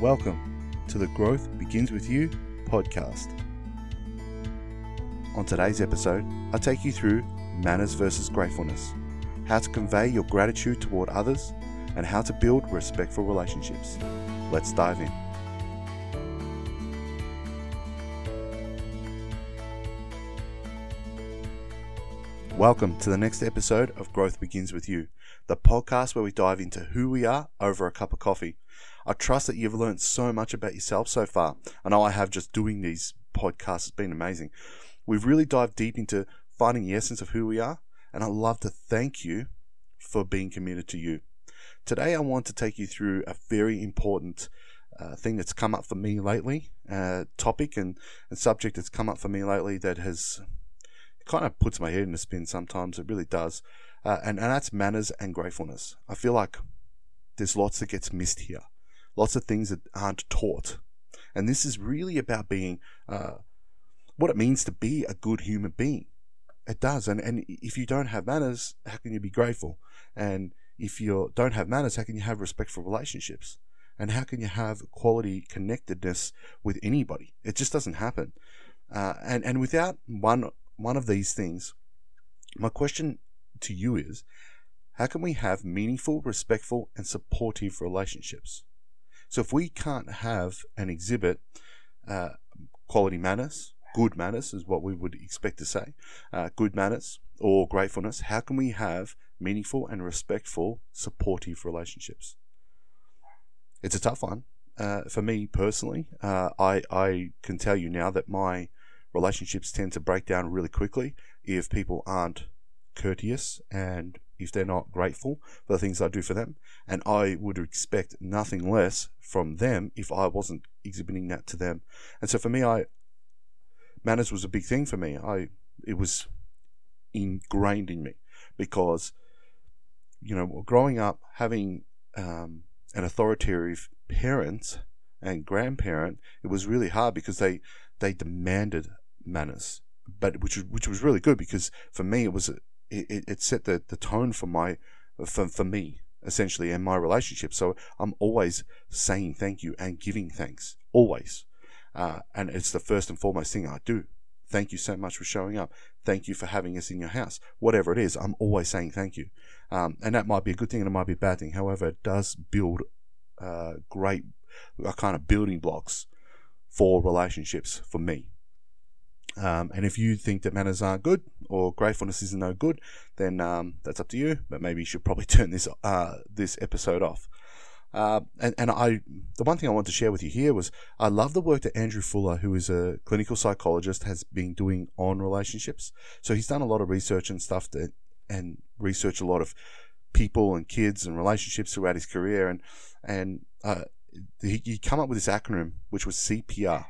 Welcome to the Growth Begins With You podcast. On today's episode, I take you through manners versus gratefulness, how to convey your gratitude toward others, and how to build respectful relationships. Let's dive in. Welcome to the next episode of Growth Begins With You, the podcast where we dive into who we are over a cup of coffee. I trust that you've learned so much about yourself so far. I know I have just doing these podcasts has been amazing. We've really dived deep into finding the essence of who we are, and I'd love to thank you for being committed to you. Today, I want to take you through a very important uh, thing that's come up for me lately, uh, topic and, and subject that's come up for me lately that has kind of puts my head in a spin sometimes. It really does. Uh, and, and that's manners and gratefulness. I feel like there's lots that gets missed here, lots of things that aren't taught. And this is really about being uh, what it means to be a good human being. It does. And, and if you don't have manners, how can you be grateful? And if you don't have manners, how can you have respectful relationships? And how can you have quality connectedness with anybody? It just doesn't happen. Uh, and, and without one one of these things, my question to you is how can we have meaningful, respectful, and supportive relationships? So, if we can't have and exhibit uh, quality manners, good manners is what we would expect to say, uh, good manners or gratefulness, how can we have meaningful and respectful, supportive relationships? It's a tough one. Uh, for me personally, uh, I, I can tell you now that my relationships tend to break down really quickly if people aren't courteous and if they're not grateful for the things I do for them. And I would expect nothing less from them if I wasn't exhibiting that to them. And so for me, I manners was a big thing for me. I it was ingrained in me because you know growing up having um, an authoritative parent and grandparent, it was really hard because they they demanded manners, but which which was really good because for me it was it, it set the, the tone for my for, for me essentially and my relationship. So I'm always saying thank you and giving thanks always, uh, and it's the first and foremost thing I do. Thank you so much for showing up. Thank you for having us in your house. Whatever it is, I'm always saying thank you. Um, and that might be a good thing and it might be a bad thing. However, it does build uh, great uh, kind of building blocks for relationships for me. Um, and if you think that manners aren't good or gratefulness is no good, then um, that's up to you. But maybe you should probably turn this uh, this episode off. Uh, and, and I, the one thing I want to share with you here was I love the work that Andrew Fuller, who is a clinical psychologist, has been doing on relationships. So he's done a lot of research and stuff that, and research a lot of people and kids and relationships throughout his career. And, and, uh, he, he come up with this acronym, which was CPR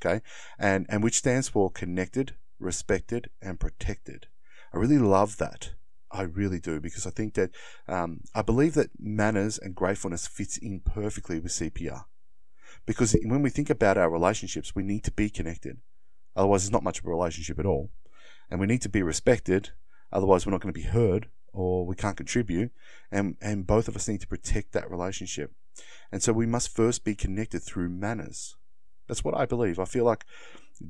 okay, and and which stands for connected, respected, and protected. I really love that. I really do because I think that um, I believe that manners and gratefulness fits in perfectly with CPR. Because when we think about our relationships, we need to be connected. Otherwise, it's not much of a relationship at all. And we need to be respected. Otherwise, we're not going to be heard or we can't contribute. And, and both of us need to protect that relationship. And so we must first be connected through manners. That's what I believe. I feel like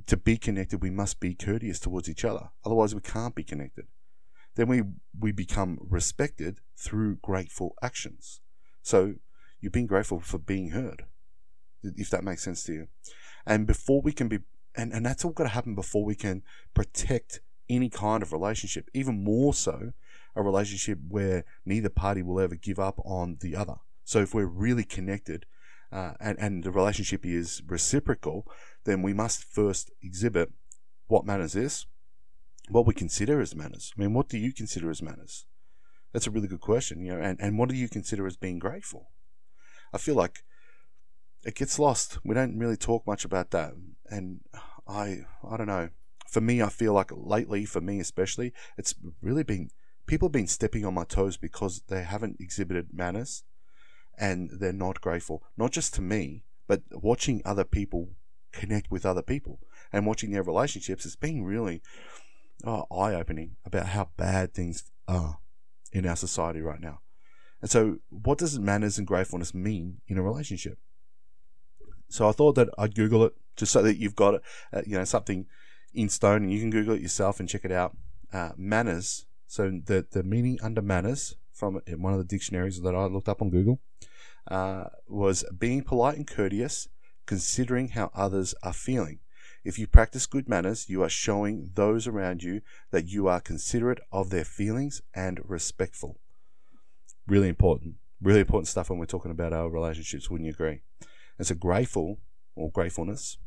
to be connected, we must be courteous towards each other. Otherwise, we can't be connected. Then we, we become respected through grateful actions. So you're being grateful for being heard, if that makes sense to you. And before we can be, and, and that's all got to happen before we can protect any kind of relationship, even more so a relationship where neither party will ever give up on the other. So if we're really connected, uh, and, and the relationship is reciprocal, then we must first exhibit what manners is, what we consider as manners. I mean, what do you consider as manners? That's a really good question, you know, and, and what do you consider as being grateful? I feel like it gets lost. We don't really talk much about that. And I I don't know. For me, I feel like lately, for me especially, it's really been people have been stepping on my toes because they haven't exhibited manners and they're not grateful, not just to me, but watching other people connect with other people and watching their relationships has been really oh, eye opening about how bad things are in our society right now. And so, what does manners and gratefulness mean in a relationship? So I thought that I'd Google it just so that you've got it, uh, you know, something in stone, and you can Google it yourself and check it out. Uh, manners. So the the meaning under manners from one of the dictionaries that I looked up on Google uh, was being polite and courteous, considering how others are feeling. If you practice good manners, you are showing those around you that you are considerate of their feelings and respectful. Really important. Really important stuff when we're talking about our relationships, wouldn't you agree? And so, grateful or gratefulness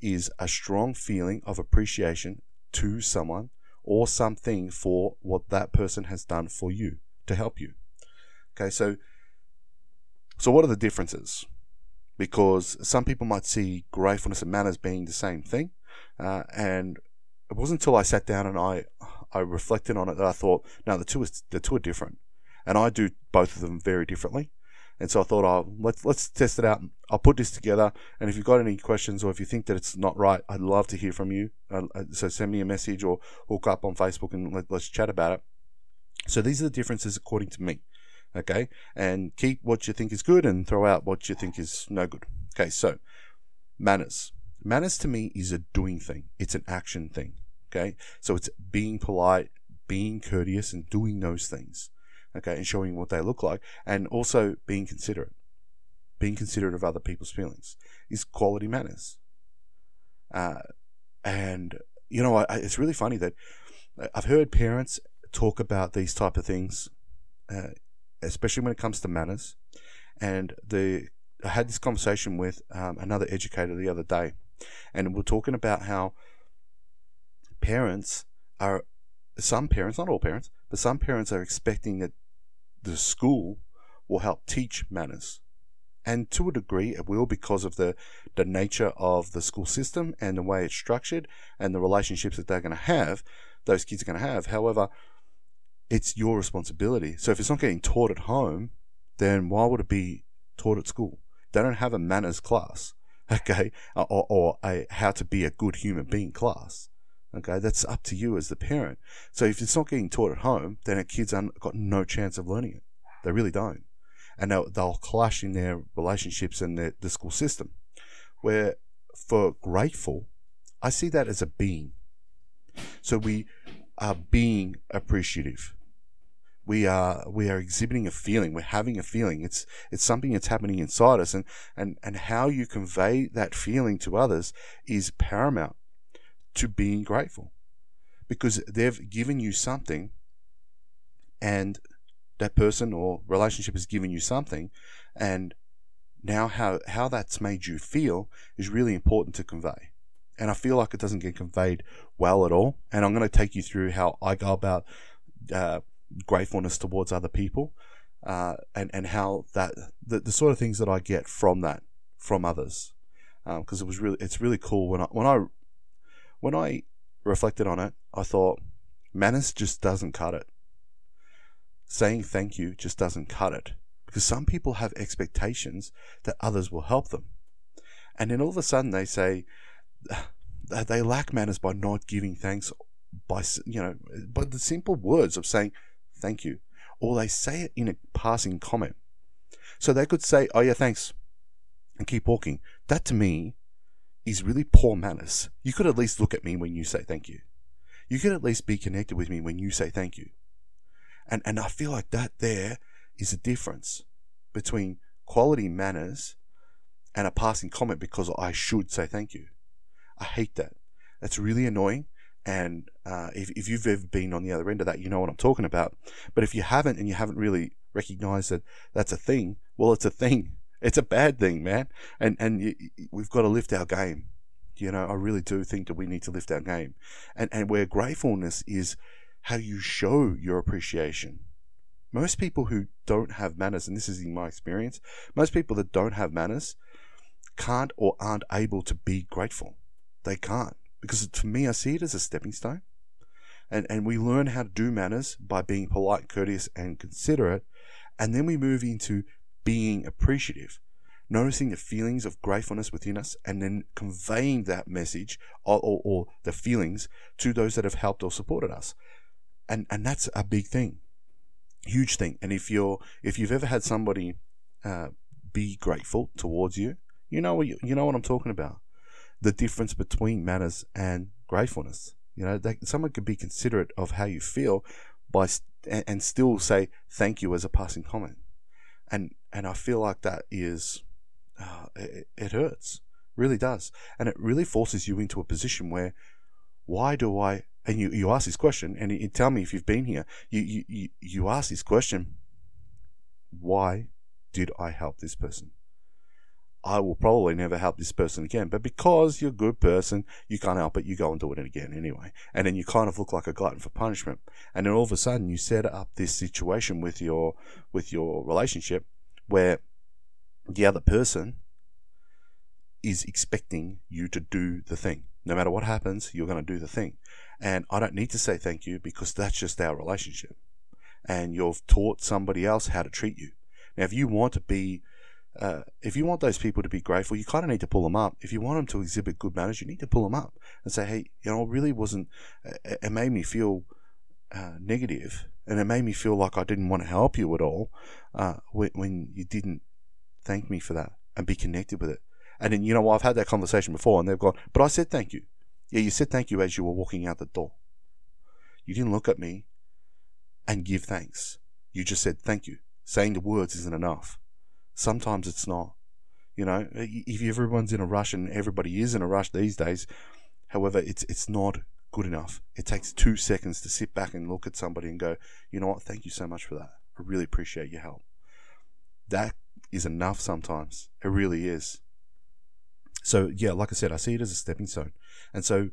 is a strong feeling of appreciation to someone or something for what that person has done for you to help you. Okay, so so what are the differences? Because some people might see gratefulness and manners being the same thing, uh, and it wasn't until I sat down and I I reflected on it that I thought, no, the two is the two are different, and I do both of them very differently. And so I thought, oh, let's let's test it out. I'll put this together, and if you've got any questions or if you think that it's not right, I'd love to hear from you. Uh, uh so send me a message or hook up on Facebook and let, let's chat about it. So these are the differences according to me. Okay, and keep what you think is good and throw out what you think is no good. Okay, so manners. Manners to me is a doing thing. It's an action thing. Okay, so it's being polite, being courteous, and doing those things. Okay, and showing what they look like, and also being considerate. Being considerate of other people's feelings is quality manners. Uh, and you know, I, it's really funny that I've heard parents talk about these type of things, uh, especially when it comes to manners. And the I had this conversation with um, another educator the other day, and we're talking about how parents are some parents, not all parents, but some parents are expecting that the school will help teach manners. And to a degree, it will because of the, the nature of the school system and the way it's structured and the relationships that they're going to have, those kids are going to have. However, it's your responsibility. So if it's not getting taught at home, then why would it be taught at school? They don't have a manners class, okay, or, or a how to be a good human being class. Okay, that's up to you as the parent. So if it's not getting taught at home, then a kid's got no chance of learning it. They really don't, and they'll, they'll clash in their relationships and their, the school system. Where for grateful, I see that as a being. So we are being appreciative we are we are exhibiting a feeling. We're having a feeling. It's it's something that's happening inside us. And and and how you convey that feeling to others is paramount to being grateful because they've given you something and that person or relationship has given you something. And now how how that's made you feel is really important to convey. And I feel like it doesn't get conveyed well at all. And I'm going to take you through how I go about uh, gratefulness towards other people, uh, and and how that the, the sort of things that I get from that from others, because um, it was really it's really cool when I when I when I reflected on it, I thought manners just doesn't cut it. Saying thank you just doesn't cut it. Because some people have expectations that others will help them, and then all of a sudden they say they lack manners by not giving thanks by you know by the simple words of saying thank you. Or they say it in a passing comment. So they could say, oh yeah, thanks, and keep walking. That to me is really poor manners. You could at least look at me when you say thank you. You could at least be connected with me when you say thank you. And, and I feel like that there is a difference between quality manners and a passing comment because I should say thank you. I hate that. That's really annoying and uh, if, if you've ever been on the other end of that, you know what I'm talking about. But if you haven't and you haven't really recognized that that's a thing, well, it's a thing. It's a bad thing, man. And and you, we've got to lift our game. You know, I really do think that we need to lift our game. And and where gratefulness is how you show your appreciation. Most people who don't have manners, and this is in my experience, most people that don't have manners can't or aren't able to be grateful. They can't because to me, I see it as a stepping stone. And, and we learn how to do manners by being polite, courteous, and considerate. And then we move into being appreciative, noticing the feelings of gratefulness within us, and then conveying that message or, or, or the feelings to those that have helped or supported us. And, and that's a big thing, huge thing. And if you're, if you've ever had somebody uh, be grateful towards you, You know you, you know what I'm talking about. The difference between manners and gratefulness. You know, they, someone could be considerate of how you feel by and, and still say thank you as a passing comment. And and I feel like that is uh, it, it hurts, really does, and it really forces you into a position where why do I? And you, you ask this question, and you, tell me if you've been here. You, you you you ask this question. Why did I help this person? I will probably never help this person again. But because you're a good person, you can't help it. You go and do it again anyway. And then you kind of look like a glutton for punishment. And then all of a sudden you set up this situation with your, with your relationship where the other person is expecting you to do the thing. No matter what happens, you're going to do the thing. And I don't need to say thank you because that's just our relationship. And you've taught somebody else how to treat you. Now, if you want to be uh, if you want those people to be grateful, you kind of need to pull them up. If you want them to exhibit good manners, you need to pull them up and say, hey, you know, it really wasn't, it made me feel uh, negative and it made me feel like I didn't want to help you at all uh, when, when you didn't thank me for that and be connected with it. And then, you know, I've had that conversation before and they've gone, but I said thank you. Yeah, you said thank you as you were walking out the door. You didn't look at me and give thanks. You just said thank you. Saying the words isn't enough. Sometimes it's not. You know, if everyone's in a rush and everybody is in a rush these days, however, it's it's not good enough. It takes two seconds to sit back and look at somebody and go, you know what, thank you so much for that. I really appreciate your help. That is enough sometimes. It really is. So yeah, like I said, I see it as a stepping stone. And so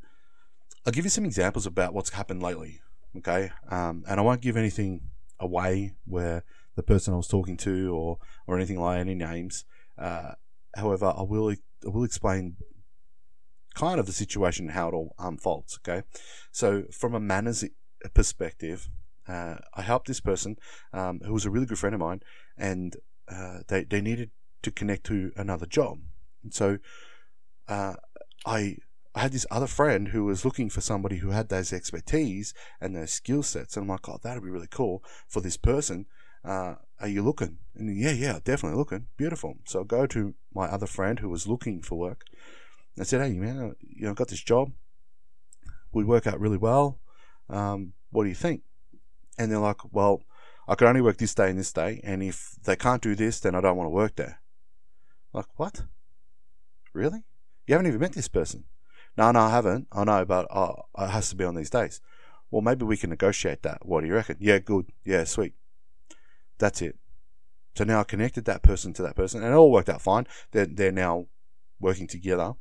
I'll give you some examples about what's happened lately. Okay. Um, and I won't give anything away where the person I was talking to or or anything like any names. Uh, however, I will I will explain kind of the situation and how it all unfolds. Okay, so from a manners perspective, uh, I helped this person um, who was a really good friend of mine, and uh, they they needed to connect to another job, and so uh, I I had this other friend who was looking for somebody who had those expertise and those skill sets. And I'm like, oh, that'd be really cool for this person uh, are you looking? And yeah, yeah, definitely looking. Beautiful. So I go to my other friend who was looking for work. I said, hey, man, you know, I got this job. We work out really well. Um, what do you think? And they're like, well, I can only work this day and this day. And if they can't do this, then I don't want to work there. I'm like, what? Really? You haven't even met this person? No, no, I haven't. I know, but uh, it has to be on these days. Well, maybe we can negotiate that. What do you reckon? Yeah, good. Yeah, sweet. That's it. So now I connected that person to that person, and it all worked out fine. They're, they're now working together,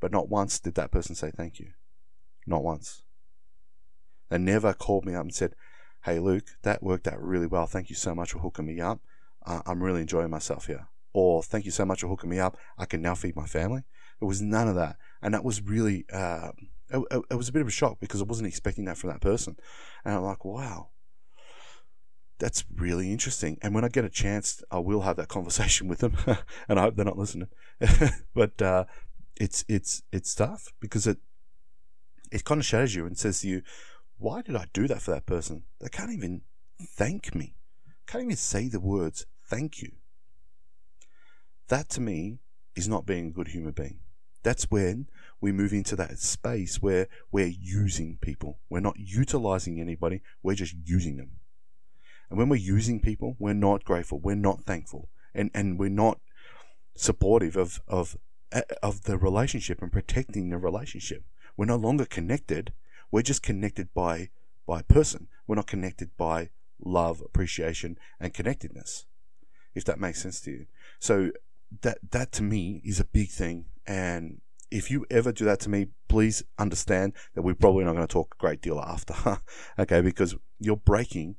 but not once did that person say thank you. Not once. They never called me up and said, Hey, Luke, that worked out really well. Thank you so much for hooking me up. Uh, I'm really enjoying myself here. Or thank you so much for hooking me up. I can now feed my family. It was none of that. And that was really, uh, it, it, was a bit of a shock because I wasn't expecting that from that person. And I'm like, wow, that's really interesting. And when I get a chance, I will have that conversation with them, and I hope they're not listening. but uh, it's it's it's tough because it it kind of shows you and says to you, why did I do that for that person? They can't even thank me. Can't even say the words thank you. That to me is not being a good human being. That's when we move into that space where we're using people. We're not utilizing anybody, we're just using them. And when we're using people, we're not grateful, we're not thankful, and, and we're not supportive of, of, uh, of the relationship and protecting the relationship. We're no longer connected, we're just connected by, by person. We're not connected by love, appreciation, and connectedness, if that makes sense to you. So that, that to me is a big thing. And if you ever do that to me, please understand that we're probably not going to talk a great deal after. okay, because you're breaking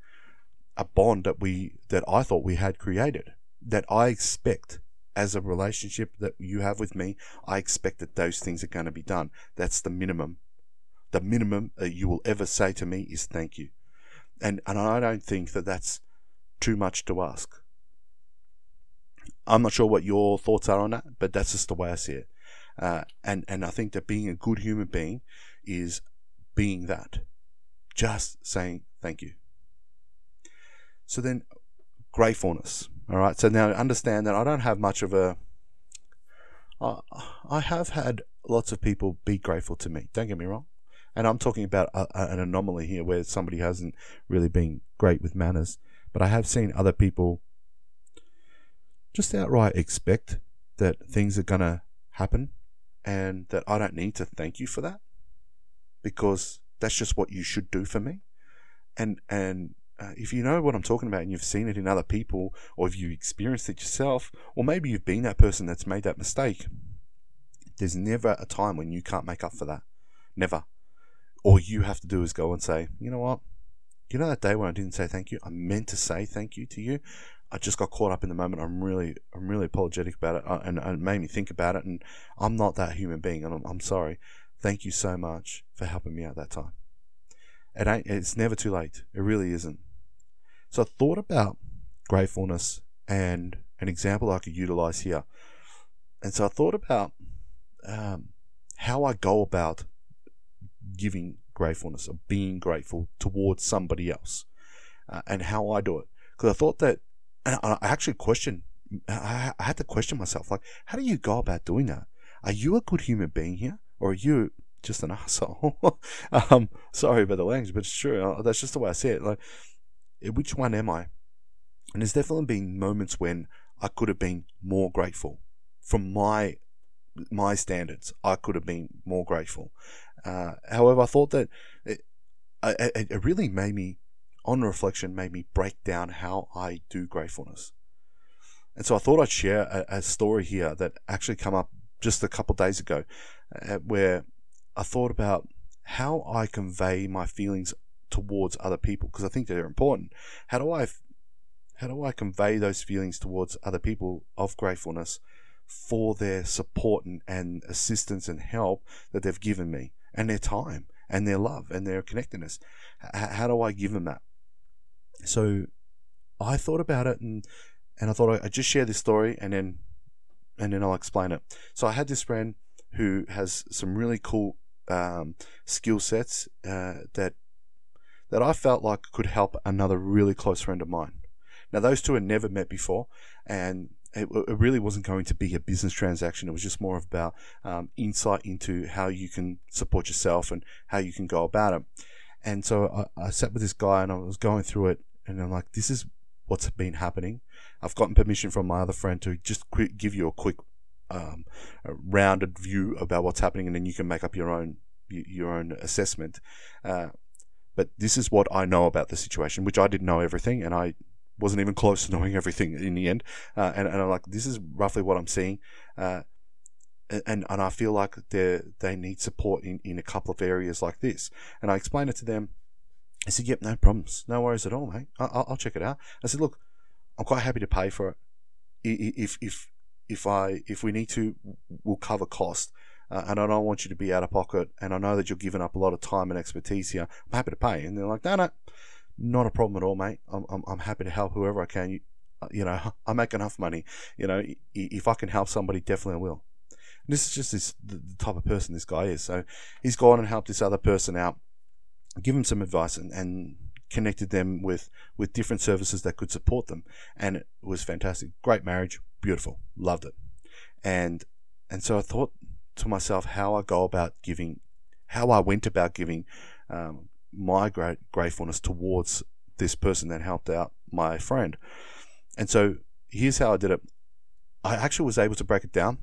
a bond that we that I thought we had created that I expect as a relationship that you have with me I expect that those things are going to be done. That's the minimum. The minimum that you will ever say to me is thank you. And and I don't think that that's too much to ask. I'm not sure what your thoughts are on that but that's just the way I see it. Uh, and and I think that being a good human being is being that. Just saying thank you so then, gratefulness. All right. So now understand that I don't have much of a I, I have had lots of people be grateful to me. Don't get me wrong. And I'm talking about a, a, an anomaly here where somebody hasn't really been great with manners. But I have seen other people just outright expect that things are going to happen and that I don't need to thank you for that because that's just what you should do for me. And, and uh, if you know what I'm talking about and you've seen it in other people or if you experienced it yourself, or maybe you've been that person that's made that mistake, there's never a time when you can't make up for that. Never. All you have to do is go and say, you know what? You know that day when I didn't say thank you? I meant to say thank you to you. I just got caught up in the moment. I'm really, I'm really apologetic about it, uh, and, and it made me think about it. And I'm not that human being, and I'm, I'm sorry. Thank you so much for helping me out that time. It ain't, it's never too late. It really isn't. So I thought about gratefulness and an example I could utilize here. And so I thought about um, how I go about giving gratefulness or being grateful towards somebody else uh, and how I do it. Because I thought that, and I actually questioned, I, had to question myself, like, how do you go about doing that? Are you a good human being here? Or are you just an asshole? um, sorry about the language, but it's true. Uh, that's just the way I see it. Like, which one am I? And there's definitely been moments when I could have been more grateful from my my standards. I could have been more grateful. Uh, however, I thought that it, it, it really made me, on reflection, made me break down how I do gratefulness. And so I thought I'd share a, a story here that actually come up just a couple days ago, uh, where I thought about how I convey my feelings towards other people because I think they're important. How do I how do I convey those feelings towards other people of gratefulness for their support and, and assistance and help that they've given me and their time and their love and their connectedness? H- how do I give them that? So I thought about it and and I thought I'd just share this story and then and then I'll explain it. So I had this friend who has some really cool um, skill sets uh, that that I felt like could help another really close friend of mine. Now, those two had never met before, and it, it really wasn't going to be a business transaction. It was just more about um, insight into how you can support yourself and how you can go about it. And so I, I sat with this guy and I was going through it, and I'm like, this is what's been happening. I've gotten permission from my other friend to just give you a quick, um, a rounded view about what's happening, and then you can make up your own your own assessment. Uh, but this is what I know about the situation, which I didn't know everything, and I wasn't even close to knowing everything in the end. Uh, and, and I'm like, this is roughly what I'm seeing. Uh, and, and I feel like they they need support in, in a couple of areas like this. And I explained it to them. I said, yep, no problems. No worries at all, mate. I'll, I'll check it out. I said, look, I'm quite happy to pay for it. If, if, if I, if we need to, we'll cover cost uh, and I don't want you to be out of pocket. And I know that you're giving up a lot of time and expertise here. I'm happy to pay. And they're like, no, no, not a problem at all, mate. I'm, I'm, I'm happy to help whoever I can. You, uh, you know, I make enough money. You know, if I can help somebody, definitely I will. And this is just this, the type of person this guy is. So he's gone and helped this other person out, give him some advice and, and connected them with, with different services that could support them. And it was fantastic. Great marriage. Beautiful. Loved it. And, and so I thought to myself how I go about giving, how I went about giving um, my great gratefulness towards this person that helped out my friend. And so here's how I did it. I actually was able to break it down,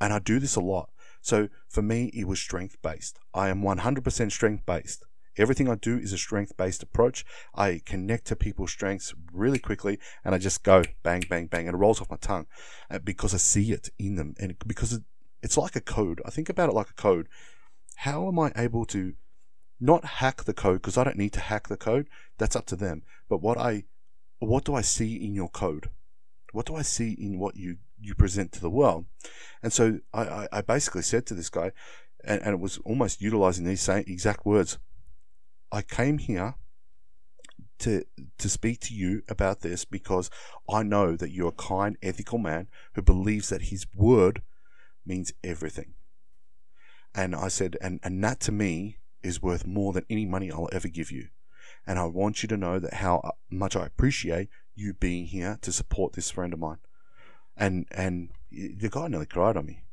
and I do this a lot. So for me, it was strength based. I am 100% strength based. Everything I do is a strength based approach. I connect to people's strengths really quickly and I just go bang, bang, bang, and it rolls off my tongue uh, because I see it in them and because it's like a code. I think about it like a code. How am I able to not hack the code because I don't need to hack the code. That's up to them. But what I what do I see in your code? What do I see in what you you present to the world? And so I, I, basically said to this guy, and, and it was almost utilizing these same exact words. I came here to to speak to you about this because I know that you're a kind, ethical man who believes that his word means everything. And I said, and, and that to me is worth more than any money I'll ever give you. And I want you to know that how uh, much I appreciate you being here to support this friend of mine. And, and the guy nearly cried on me.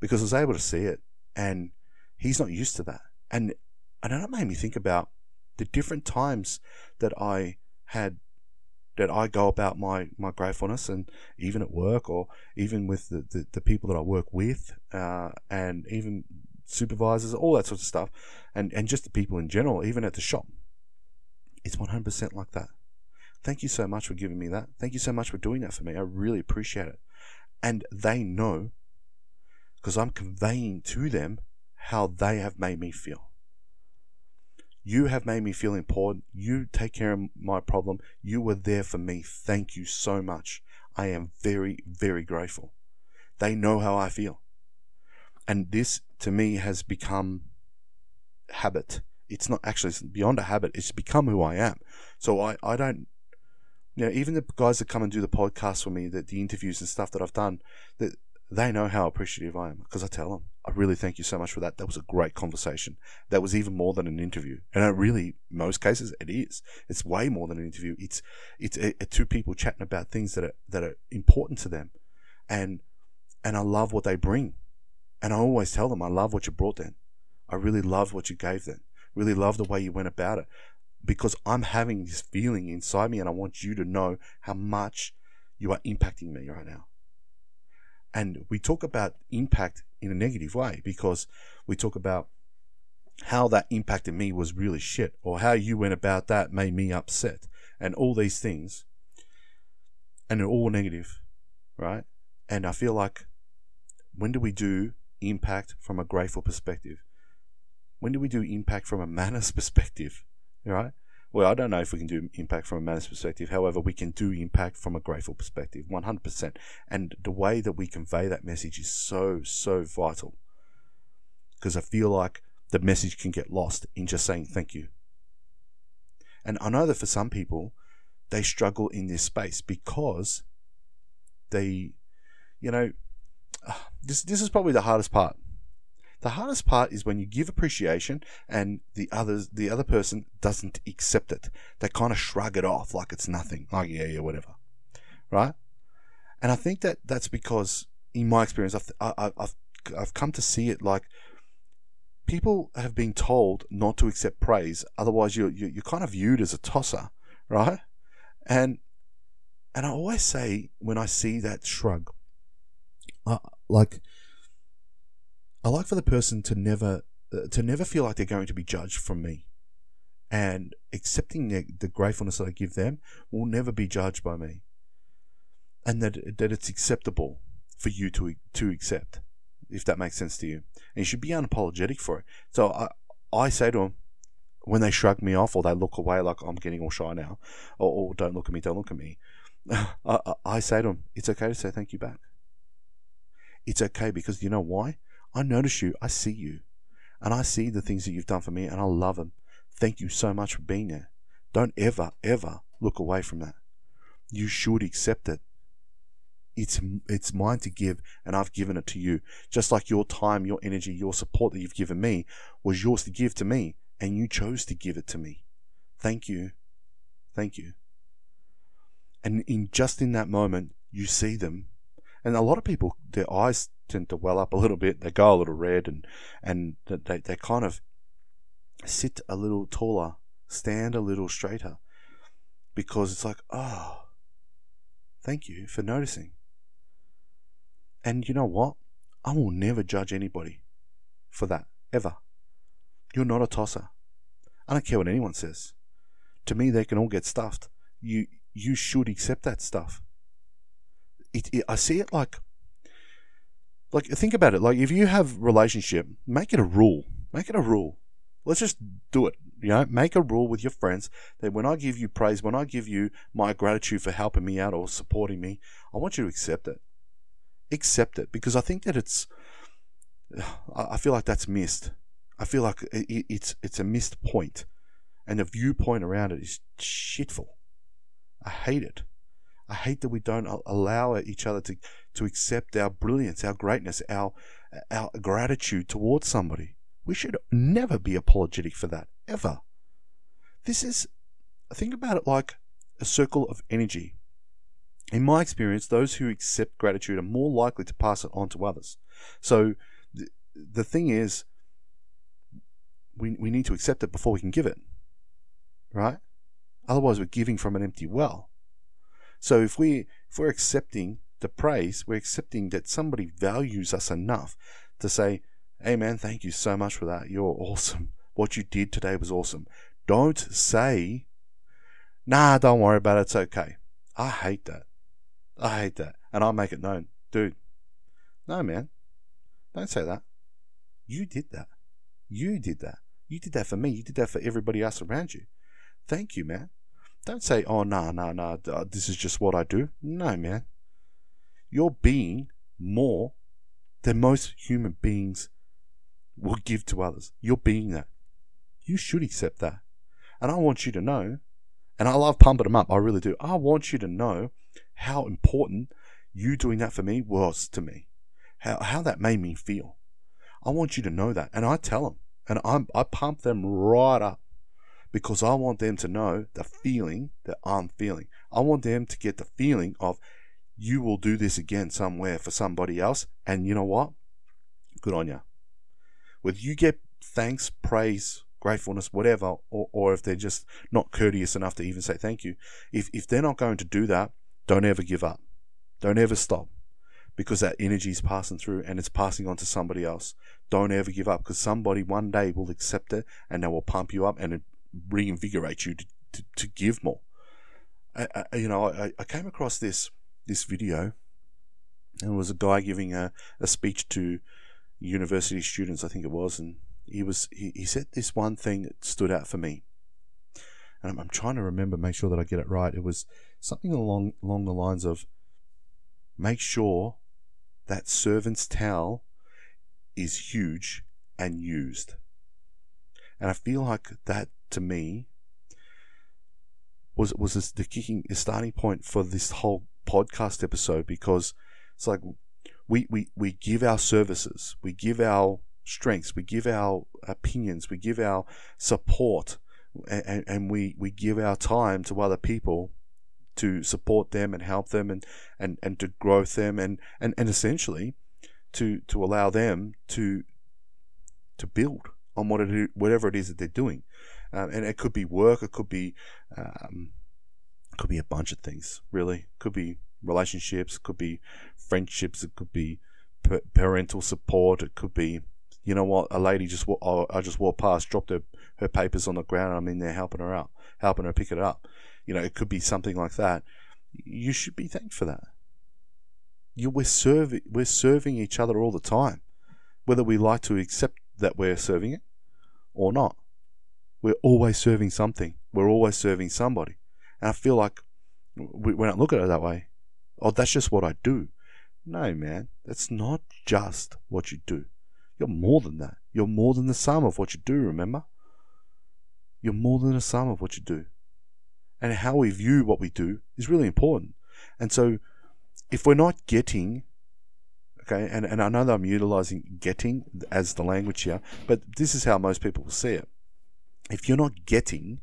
because I was able to see it, and he's not used to that. And and that made me think about the different times that I had that I go about my, my gratefulness and even at work or even with the, the, the people that I work with uh, and even supervisors, all that sort of stuff, and, and just the people in general, even at the shop. It's 100% like that. Thank you so much for giving me that. Thank you so much for doing that for me. I really appreciate it. And they know because I'm conveying to them how they have made me feel. You have made me feel important. You take care of my problem. You were there for me. Thank you so much. I am very, very grateful. They know how I feel. And this, to me, has become habit. It's not actually it's beyond a habit. It's become who I am. So I, I don't, you know, even the guys that come and do the podcast for me, the, the interviews and stuff that I've done, that they know how appreciative I am because I tell them, I really thank you so much for that. That was a great conversation. That was even more than an interview. And it really, most cases, it is. It's way more than an interview. It's, it's a, a two people chatting about things that are, that are important to them. And, and I love what they bring. And I always tell them, I love what you brought them. I really love what you gave them. Really love the way you went about it because I'm having this feeling inside me and I want you to know how much you are impacting me right now. And we talk about impact in a negative way because we talk about how that impacted me was really shit or how you went about that made me upset and all these things. And they're all negative, right? And I feel like when do we do impact from a grateful perspective? When do we do impact from a manners perspective, right? Well, I don't know if we can do impact from a manners perspective. However, we can do impact from a grateful perspective, 100%. And the way that we convey that message is so, so vital. Because I feel like the message can get lost in just saying thank you. And I know that for some people, they struggle in this space because they, you know, this this is probably the hardest part the hardest part is when you give appreciation and the others, the other person doesn't accept it. They kind of shrug it off like it's nothing. Like, yeah, yeah, whatever. Right? And I think that that's because, in my experience, I've, I've, I've come to see it like people have been told not to accept praise. Otherwise, you're, you're kind of viewed as a tosser, right? And, and I always say when I see that shrug, uh, like, I like for the person to never uh, to never feel like they're going to be judged from me, and accepting the, the gratefulness that I give them will never be judged by me, and that that it's acceptable for you to to accept, if that makes sense to you, and you should be unapologetic for it. So I I say to them when they shrug me off or they look away like I'm getting all shy now, or, or don't look at me, don't look at me. I, I say to them, it's okay to say thank you back. It's okay because you know why? I notice you, I see you, and I see the things that you've done for me, and I love them. Thank you so much for being there. Don't ever, ever look away from that. You should accept it. It's, it's mine to give, and I've given it to you. Just like your time, your energy, your support that you've given me was yours to give to me, and you chose to give it to me. Thank you. Thank you. And in just in that moment, you see them. And a lot of people, their eyes tend to well up a little bit. They go a little red and and they they kind of sit a little taller, stand a little straighter, because it's like, oh, thank you for noticing. And you know what? I will never judge anybody for that ever. You're not a tosser. I don't care what anyone says. To me, they can all get stuffed. You you should accept that stuff. It, it, I see it like like think about it. Like if you have relationship make it a rule. Make it a rule. Let's just do it you know? Make a rule with your friends that when i give you praise when i give you my gratitude for helping me out or supporting me i want you to accept it. Accept it because i think that it's i feel like that's missed. I feel like it's it's a missed point and the viewpoint around it is shitful. I hate it. I hate that we don't allow each other to, to accept our brilliance, our greatness, our, our gratitude towards somebody. We should never be apologetic for that, ever. This is, think about it like a circle of energy. in my experience, those who accept gratitude are more likely to pass it on to others. So the, the thing is, we, we need to accept it before we can give it, right? Otherwise, we're giving from an empty well. So if we if we're accepting the praise, we're accepting that somebody values us enough to say, "Hey, man, thank you so much for that. You're awesome. What you did today was awesome." Don't say, "Nah, don't worry about it. It's okay." I hate that. I hate that, and I make it known, dude. No, man, don't say that. You did that. You did that. You did that for me. You did that for everybody else around you. Thank you, man. Don't say, oh, no, no, no, this is just what I do. No, man. You're being more than most human beings will give to others. You're being that. You should accept that. And I want you to know, and I love pumping them up, I really do. I want you to know how important you doing that for me was to me, how, how that made me feel. I want you to know that. And I tell them, and I'm, I pump them right up because I want them to know the feeling that I'm feeling. I want them to get the feeling of you will do this again somewhere for somebody else. And you know what? Good on you. Whether you get thanks, praise, gratefulness, whatever, or, or if they're just not courteous enough to even say thank you, if, if they're not going to do that, don't ever give up. Don't ever stop because that energy is passing through and it's passing on to somebody else. Don't ever give up because somebody one day will accept it and they will pump you up and reinvigorate you to, to, to give more. I, I, you know, I, I came across this this video and it was a guy giving a, a speech to university students, I think it was, and he was he, he said this one thing that stood out for me. And I'm, I'm trying to remember, make sure that I get it right. It was something along along the lines of make sure that servant's towel is huge and used. And I feel like that to me was was this, the kicking the starting point for this whole podcast episode because it's like we, we, we give our services, we give our strengths, we give our opinions, we give our support, and, and we, we give our time to other people to support them and help them and, and, and to grow them and, and, and essentially to, to allow them to, to build on what it, whatever it is that they're doing. Um, and it could be work, it could be, um, could be a bunch of things, really. Could be relationships, could be friendships, it could be parental support, it could be, you know what, a lady just, oh, I just walked past, dropped her, her papers on the ground, and I'm in there helping her out, helping her pick it up. You know, it could be something like that. You should be thanked for that. You, we're serving, we're serving each other all the time, whether we like to accept that we're serving it or not. We're always serving something. We're always serving somebody. And I feel like we, we don't look at it that way. Oh, that's just what I do. No, man, that's not just what you do. You're more than that. You're more than the sum of what you do, remember? You're more than the sum of what you do. And how we view what we do is really important. And so, if we're not getting, okay, and, and I know that I'm utilizing getting as the language here, but this is how most people will see it. If you're not getting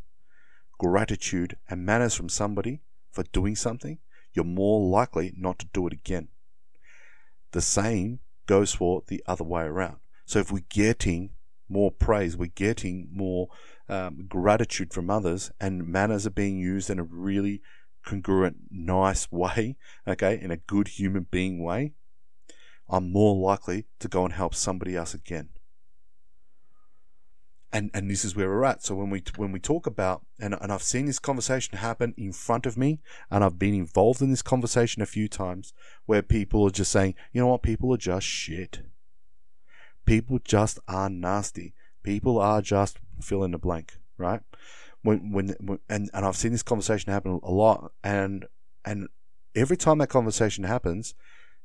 gratitude and manners from somebody for doing something, you're more likely not to do it again. The same goes for the other way around. So if we're getting more praise, we're getting more um, gratitude from others, and manners are being used in a really congruent, nice way, okay, in a good human being way, I'm more likely to go and help somebody else again and and this is where we're at. So when we when we talk about and and I've seen this conversation happen in front of me, and I've been involved in this conversation a few times where people are just saying, you know what, people are just shit. People just are nasty. People are just fill in the blank, right? When, when when and and I've seen this conversation happen a lot, and and every time that conversation happens,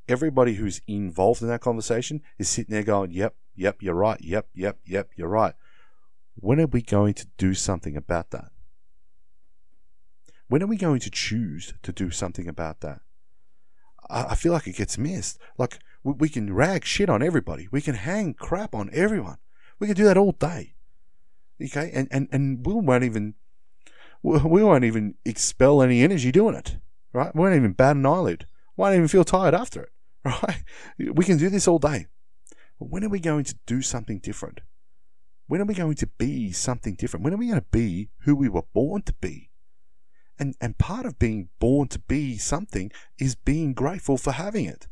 everybody who's involved in that conversation is sitting there going, "Yep, yep, you're right. Yep, yep, yep, you're right." When are we going to do something about that? When are we going to choose to do something about that? I, feel like it gets missed. Like, we, we can rag shit on everybody, we can hang crap on everyone. We can do that all day. Okay? And, and, and we won't even. We won't even expel any energy doing it, right? We won't even bat an eyelid. We Won't even feel tired after it, right? We can do this all day. But when are we going to do something different? When are we going to be something different? When are we going to be who we were born to be? And, and part of being born to be something is being grateful for having it.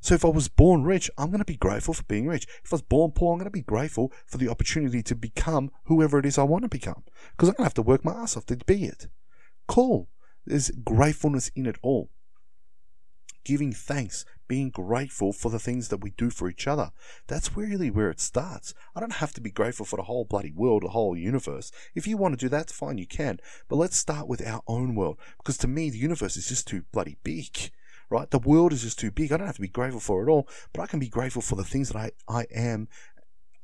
So if I was born rich, I'm going to be grateful for being rich. If I was born poor, I'm going to be grateful for the opportunity to become whoever it is I want to become. Because I'm going to have to work my ass off to be it. Cool. There's gratefulness in it all. Giving thanks, being grateful for the things that we do for each other. That's really where it starts. I don't have to be grateful for the whole bloody world, the whole universe. If you want to do that, fine, you can. But let's start with our own world. Because to me, the universe is just too bloody big right? The world is just too big. I don't have to be grateful for it all, but I can be grateful for the things that I, I am,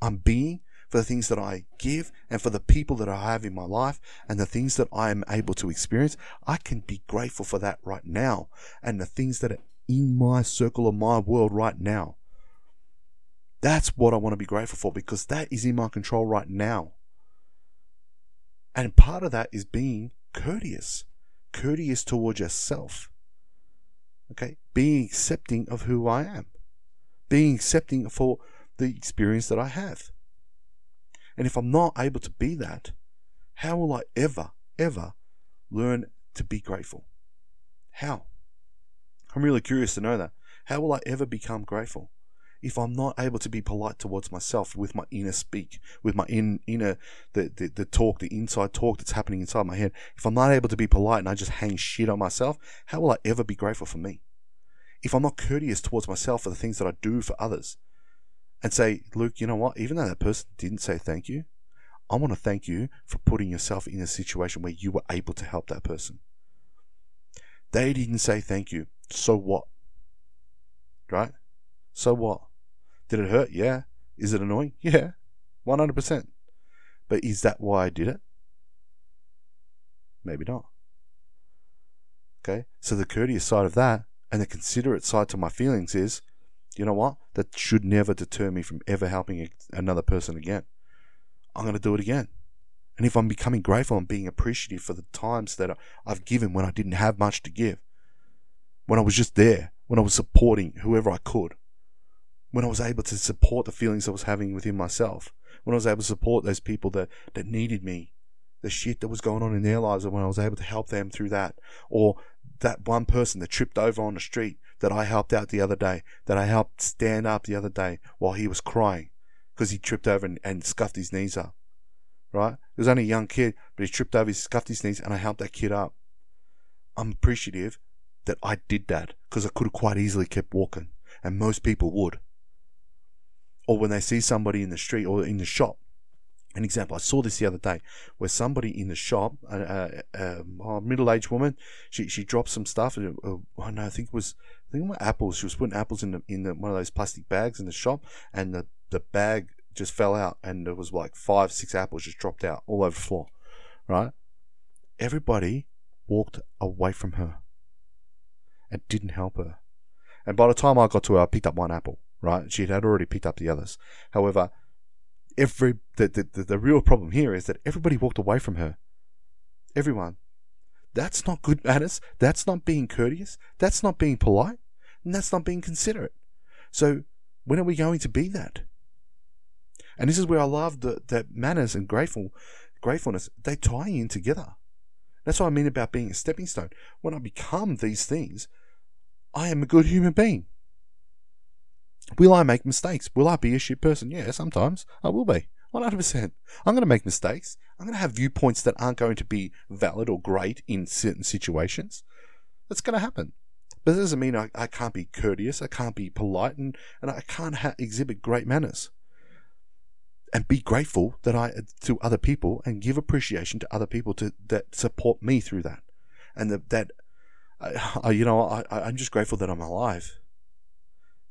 I'm being, for the things that I give, and for the people that I have in my life, and the things that I am able to experience. I can be grateful for that right now, and the things that in my circle of my world right now. That's what I want to be grateful for because that is in my control right now. And part of that is being courteous, courteous towards yourself. Okay, being accepting of who I am, being accepting for the experience that I have. And if I'm not able to be that, how will I ever, ever learn to be grateful? How? I'm really curious to know that. How will I ever become grateful? If I'm not able to be polite towards myself with my inner speak, with my in, inner, the, the, the talk, the inside talk that's happening inside my head, if I'm not able to be polite and I just hang shit on myself, how will I ever be grateful for me? If I'm not courteous towards myself for the things that I do for others, and say, Luke, you know what? Even though that person didn't say thank you, I want to thank you for putting yourself in a situation where you were able to help that person. They didn't say thank you. So what? Right? So what? Did it hurt? Yeah. Is it annoying? Yeah. 100%. But is that why I did it? Maybe not. Okay? So the courteous side of that and the considerate side to my feelings is you know what? That should never deter me from ever helping another person again. I'm going to do it again. And if I'm becoming grateful and being appreciative for the times that I've given when I didn't have much to give, when I was just there, when I was supporting whoever I could, when I was able to support the feelings I was having within myself, when I was able to support those people that, that needed me, the shit that was going on in their lives, and when I was able to help them through that, or that one person that tripped over on the street that I helped out the other day, that I helped stand up the other day while he was crying because he tripped over and, and scuffed his knees up. Right? He was only a young kid, but he tripped over, he scuffed his knees, and I helped that kid up. I'm appreciative that I did that because I could have quite easily kept walking, and most people would. Or when they see somebody in the street or in the shop an example, I saw this the other day where somebody in the shop, a, a, a middle-aged woman, she she dropped some stuff. And, uh, I think it was I think it was apples. She was putting apples in the, in the, one of those plastic bags in the shop, and the the bag just fell out, and there was like five six apples just dropped out all over the floor. Right, everybody walked away from her and didn't help her. And by the time I got to her, I picked up one apple. Right, she had already picked up the others. However every the, the, the real problem here is that everybody walked away from her. Everyone. That's not good manners. That's not being courteous. That's not being polite. And that's not being considerate. So when are we going to be that? And this is where I love the, that manners and grateful gratefulness, they tie in together. That's what I mean about being a stepping stone. When I become these things, I am a good human being. Will I make mistakes? Will I be a shit person? Yeah, sometimes I will be. 100%. I'm going to make mistakes. I'm going to have viewpoints that aren't going to be valid or great in certain situations. That's going to happen. But that doesn't mean I, I can't be courteous, I can't be polite, and, and I can't ha- exhibit great manners. And be grateful that I to other people and give appreciation to other people to that support me through that, and that uh, you know I, I'm just grateful that I'm alive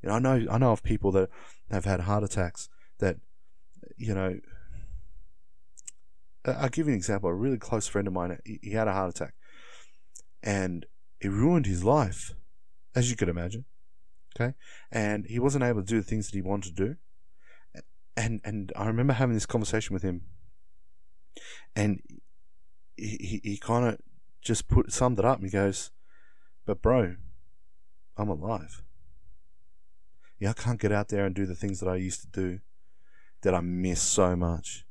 you know, I know I know of people that have had heart attacks that, you know, I'll give you an example. A really close friend of mine, he had a heart attack, and it ruined his life, as you could imagine. Okay, and he wasn't able to do the things that he wanted to do. And and I remember having this conversation with him, and he he, he kind of just put summed it up. And he goes, But, bro, I'm alive. Yeah, I can't get out there and do the things that I used to do that I miss so much.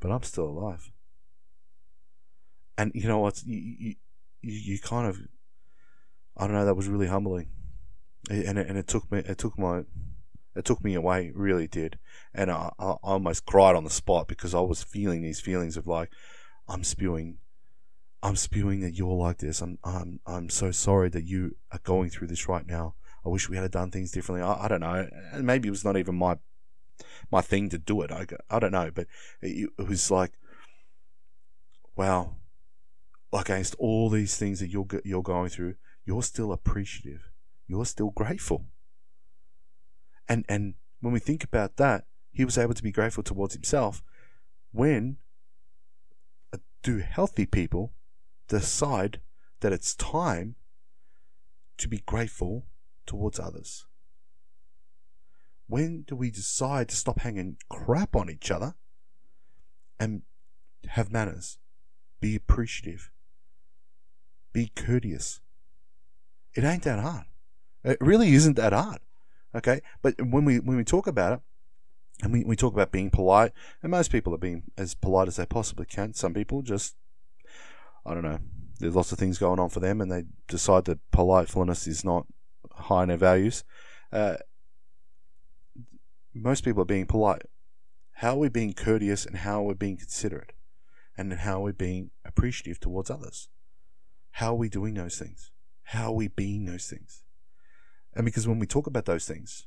But I'm still alive. And you know what? You, you, you kind of, I don't know, that was really humbling. And it, and it took me, it took my, it took me away, really did. And I, I almost cried on the spot because I was feeling these feelings of like, I'm spewing I'm spewing that you're like this. I'm I'm I'm so sorry that you are going through this right now. I wish we had done things differently. I, I don't know. And maybe it was not even my my thing to do it. I, I don't know, but it, it was like, wow, against all these things that you're you're going through, you're still appreciative. You're still grateful. And and when we think about that, he was able to be grateful towards himself. When uh, do healthy people decide that it's time to be grateful towards others? When do we decide to stop hanging crap on each other and have manners? Be appreciative. Be courteous. It ain't that hard. It really isn't that hard. Okay? But when we when we talk about it, and we, we talk about being polite, and most people are being as polite as they possibly can. Some people just I don't know. There's lots of things going on for them, and they decide that politeness is not high in their values. Uh, most people are being polite. How are we being courteous, and how are we being considerate, and how are we being appreciative towards others? How are we doing those things? How are we being those things? And because when we talk about those things,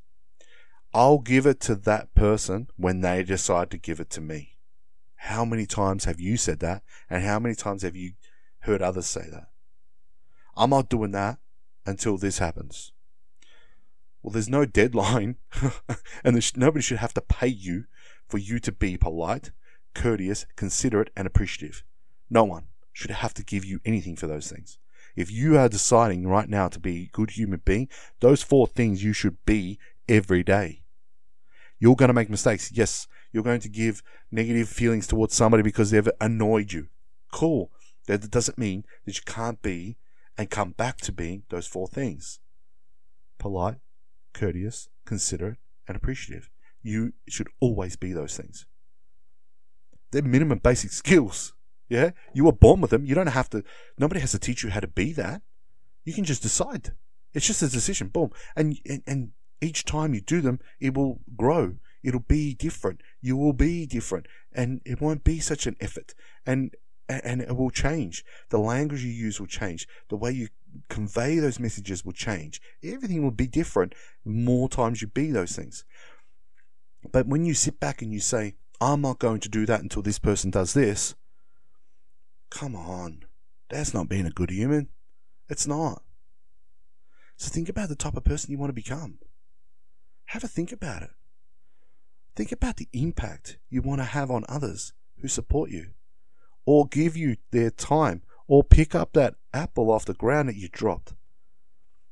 I'll give it to that person when they decide to give it to me. How many times have you said that? And how many times have you heard others say that. I'm not doing that until this happens. Well, there's no deadline, and nobody should have to pay you for you to be polite, courteous, considerate, and appreciative. No one should have to give you anything for those things. If you are deciding right now to be a good human being, those four things you should be every day. You're going to make mistakes. Yes, you're going to give negative feelings towards somebody because they've annoyed you. Cool. That doesn't mean that you can't be and come back to being those four things polite, courteous, considerate, and appreciative. You should always be those things. They're minimum basic skills. Yeah? You were born with them. You don't have to, nobody has to teach you how to be that. You can just decide. It's just a decision. Boom. And, and, and each time you do them, it will grow. It'll be different. You will be different. And it won't be such an effort. And and it will change. The language you use will change. The way you convey those messages will change. Everything will be different more times you be those things. But when you sit back and you say, I'm not going to do that until this person does this, come on. That's not being a good human. It's not. So think about the type of person you want to become. Have a think about it. Think about the impact you want to have on others who support you or give you their time or pick up that apple off the ground that you dropped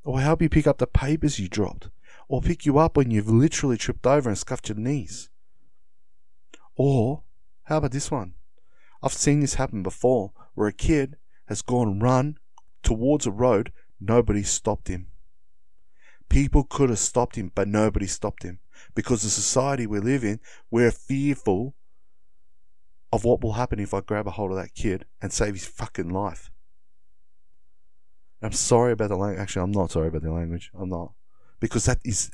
or help you pick up the papers you dropped or pick you up when you've literally tripped over and scuffed your knees. Or, how about this one? I've seen this happen before where a kid has gone run towards a road, nobody stopped him. People could have stopped him, but nobody stopped him. Because the society we live in, we're fearful of what will happen if I grab a hold of that kid and save his fucking life. I'm sorry about the language. Actually, I'm not sorry about the language. I'm not. Because that is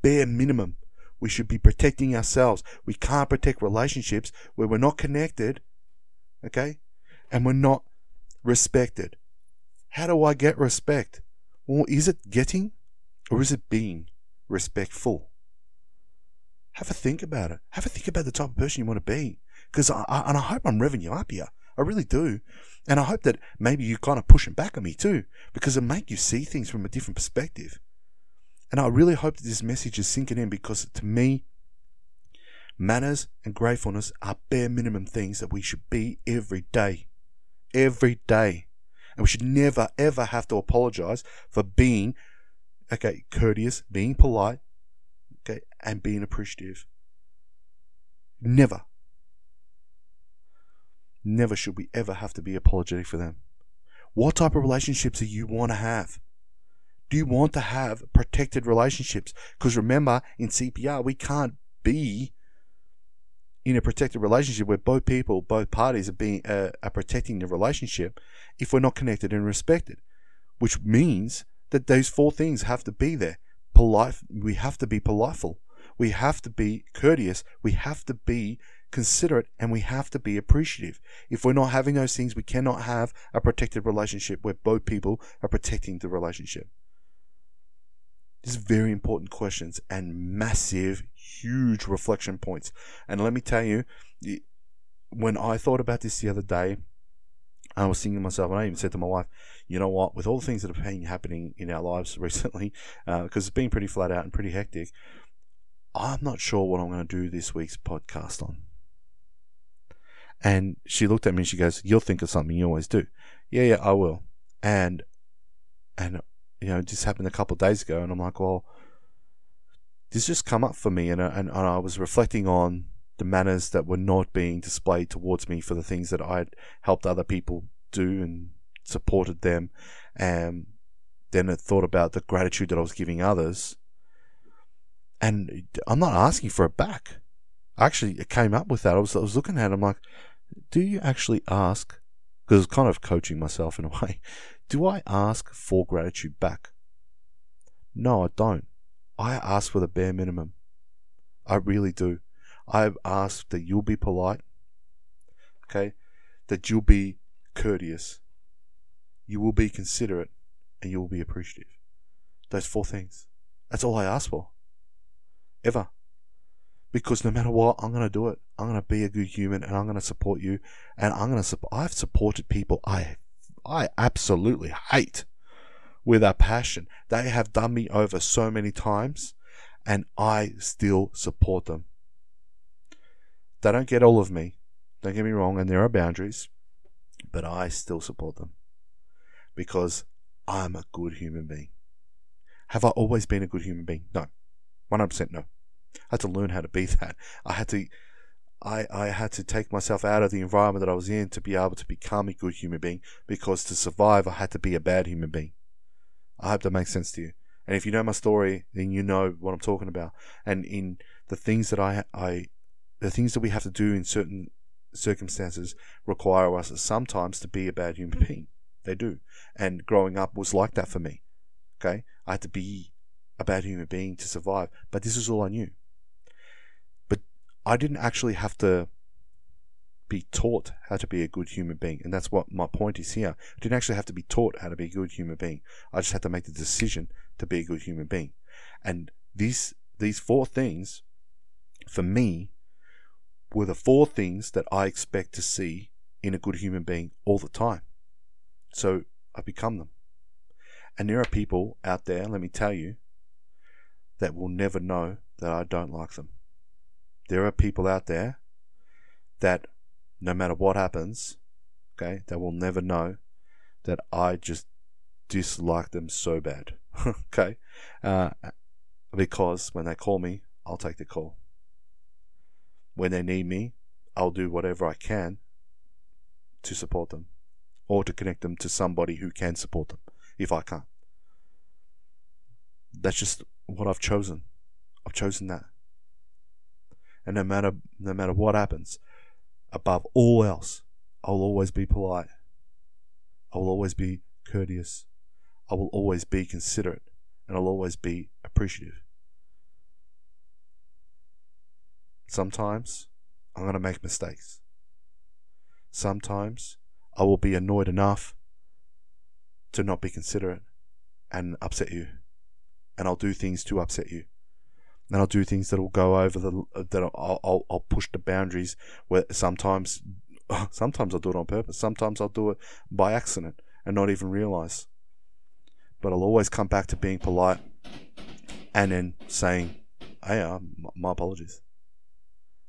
bare minimum. We should be protecting ourselves. We can't protect relationships where we're not connected, okay? And we're not respected. How do I get respect? Well, is it getting or is it being respectful? Have a think about it. Have a think about the type of person you want to be because I, I, and I hope I'm revving you up here. I really do. And I hope that maybe you kind of pushing back on me too, because it make you see things from a different perspective. And I really hope that this message is sinking in because to me, manners and gratefulness are bare minimum things that we should be every day. Every day. And we should never ever have to apologize for being, okay, courteous, being polite, okay, and being appreciative. Never. Never should we ever have to be apologetic for them. What type of relationships do you want to have? Do you want to have protected relationships? Because remember, in CPR, we can't be in a protected relationship where both people, both parties are being uh, are protecting the relationship if we're not connected and respected, which means that those four things have to be there. Polite, we have to be politeful, we have to be courteous, we have to be considerate, and we have to be appreciative. If we're not having those things, we cannot have a protected relationship where both people are protecting the relationship. These very important questions and massive, huge reflection points. And let me tell you, when I thought about this the other day, I was thinking to myself, and I even said to my wife, you know what, with all the things that have been happening in our lives recently, because uh, it's been pretty flat out and pretty hectic, I'm not sure what I'm going to do this week's podcast on. And she looked at me and she goes, You'll think of something, you always do. Yeah, yeah, I will. And and you know, this happened a couple of days ago and I'm like, Well, this just come up for me and, uh, and, and I was reflecting on the manners that were not being displayed towards me for the things that I'd helped other people do and supported them. And then I thought about the gratitude that I was giving others. And I'm not asking for it back. Actually, it came up with that. I was, I was looking at it, I'm like, do you actually ask? Because kind of coaching myself in a way. Do I ask for gratitude back? No, I don't. I ask for the bare minimum. I really do. I ask that you'll be polite, okay? That you'll be courteous, you will be considerate, and you will be appreciative. Those four things. That's all I ask for. Ever because no matter what, I'm going to do it. I'm going to be a good human and I'm going to support you. And I'm support, I've supported people I, I absolutely hate with a passion. They have done me over so many times and I still support them. They don't get all of me. Don't get me wrong. And there are boundaries, but I still support them because I'm a good human being. Have I always been a good human being? No. 100% no. I had to learn how to be that. I had to I, I had to take myself out of the environment that I was in to be able to become a good human being because to survive I had to be a bad human being. I hope that makes sense to you. And if you know my story, then you know what I'm talking about. And in the things that I I the things that we have to do in certain circumstances require us sometimes to be a bad human being. They do. And growing up was like that for me. Okay? I had to be a bad human being to survive, but this is all I knew. I didn't actually have to be taught how to be a good human being. And that's what my point is here. I didn't actually have to be taught how to be a good human being. I just had to make the decision to be a good human being. And these these four things, for me, were the four things that I expect to see in a good human being all the time. So I become them. And there are people out there, let me tell you, that will never know that I don't like them there are people out there that no matter what happens, okay, they will never know that I just dislike them so bad, okay, uh, because when they call me, I'll take the call. When they need me, I'll do whatever I can to support them or to connect them to somebody who can support them if I can't. That's just what I've chosen. I've chosen that. And no matter no matter what happens, above all else, I'll always be polite. I will always be courteous. I will always be considerate. And I'll always be appreciative. Sometimes I'm going to make mistakes. Sometimes I will be annoyed enough to not be considerate and upset you. And I'll do things to upset you and I'll do things that will go over the that I'll, I'll, I'll push the boundaries where sometimes sometimes I'll do it on purpose. Sometimes I'll do it by accident and not even realize. But I'll always come back to being polite and then saying hey uh, my apologies.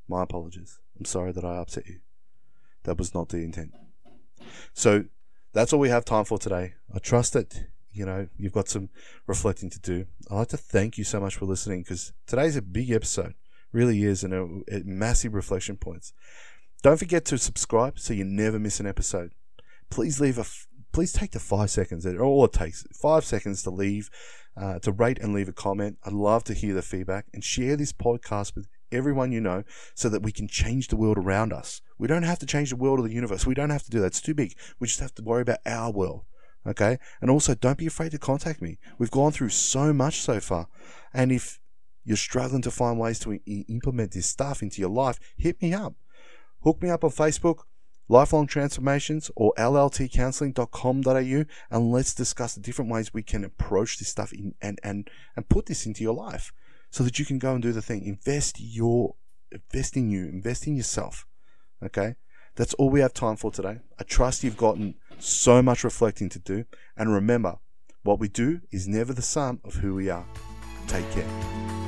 My apologies. I'm sorry that I upset you. That was not the intent. So that's all we have time for today. I trust that you know, you've got some reflecting to do. I'd like to thank you so much for listening because today's a big episode, really is, and a, a massive reflection points. Don't forget to subscribe so you never miss an episode. Please leave a please take the five seconds. It all it takes five seconds to leave, uh, to rate and leave a comment. I'd love to hear the feedback and share this podcast with everyone you know so that we can change the world around us. We don't have to change the world or the universe. We don't have to do that. It's too big. We just have to worry about our world. Okay. And also don't be afraid to contact me. We've gone through so much so far. And if you're struggling to find ways to implement this stuff into your life, hit me up. Hook me up on Facebook, Lifelong Transformations, or lltcounseling.com.au, and let's discuss the different ways we can approach this stuff in, and, and, and put this into your life so that you can go and do the thing. Invest your, invest in you, invest in yourself. Okay? That's all we have time for today. I trust you've gotten so much reflecting to do. And remember, what we do is never the sum of who we are. Take care.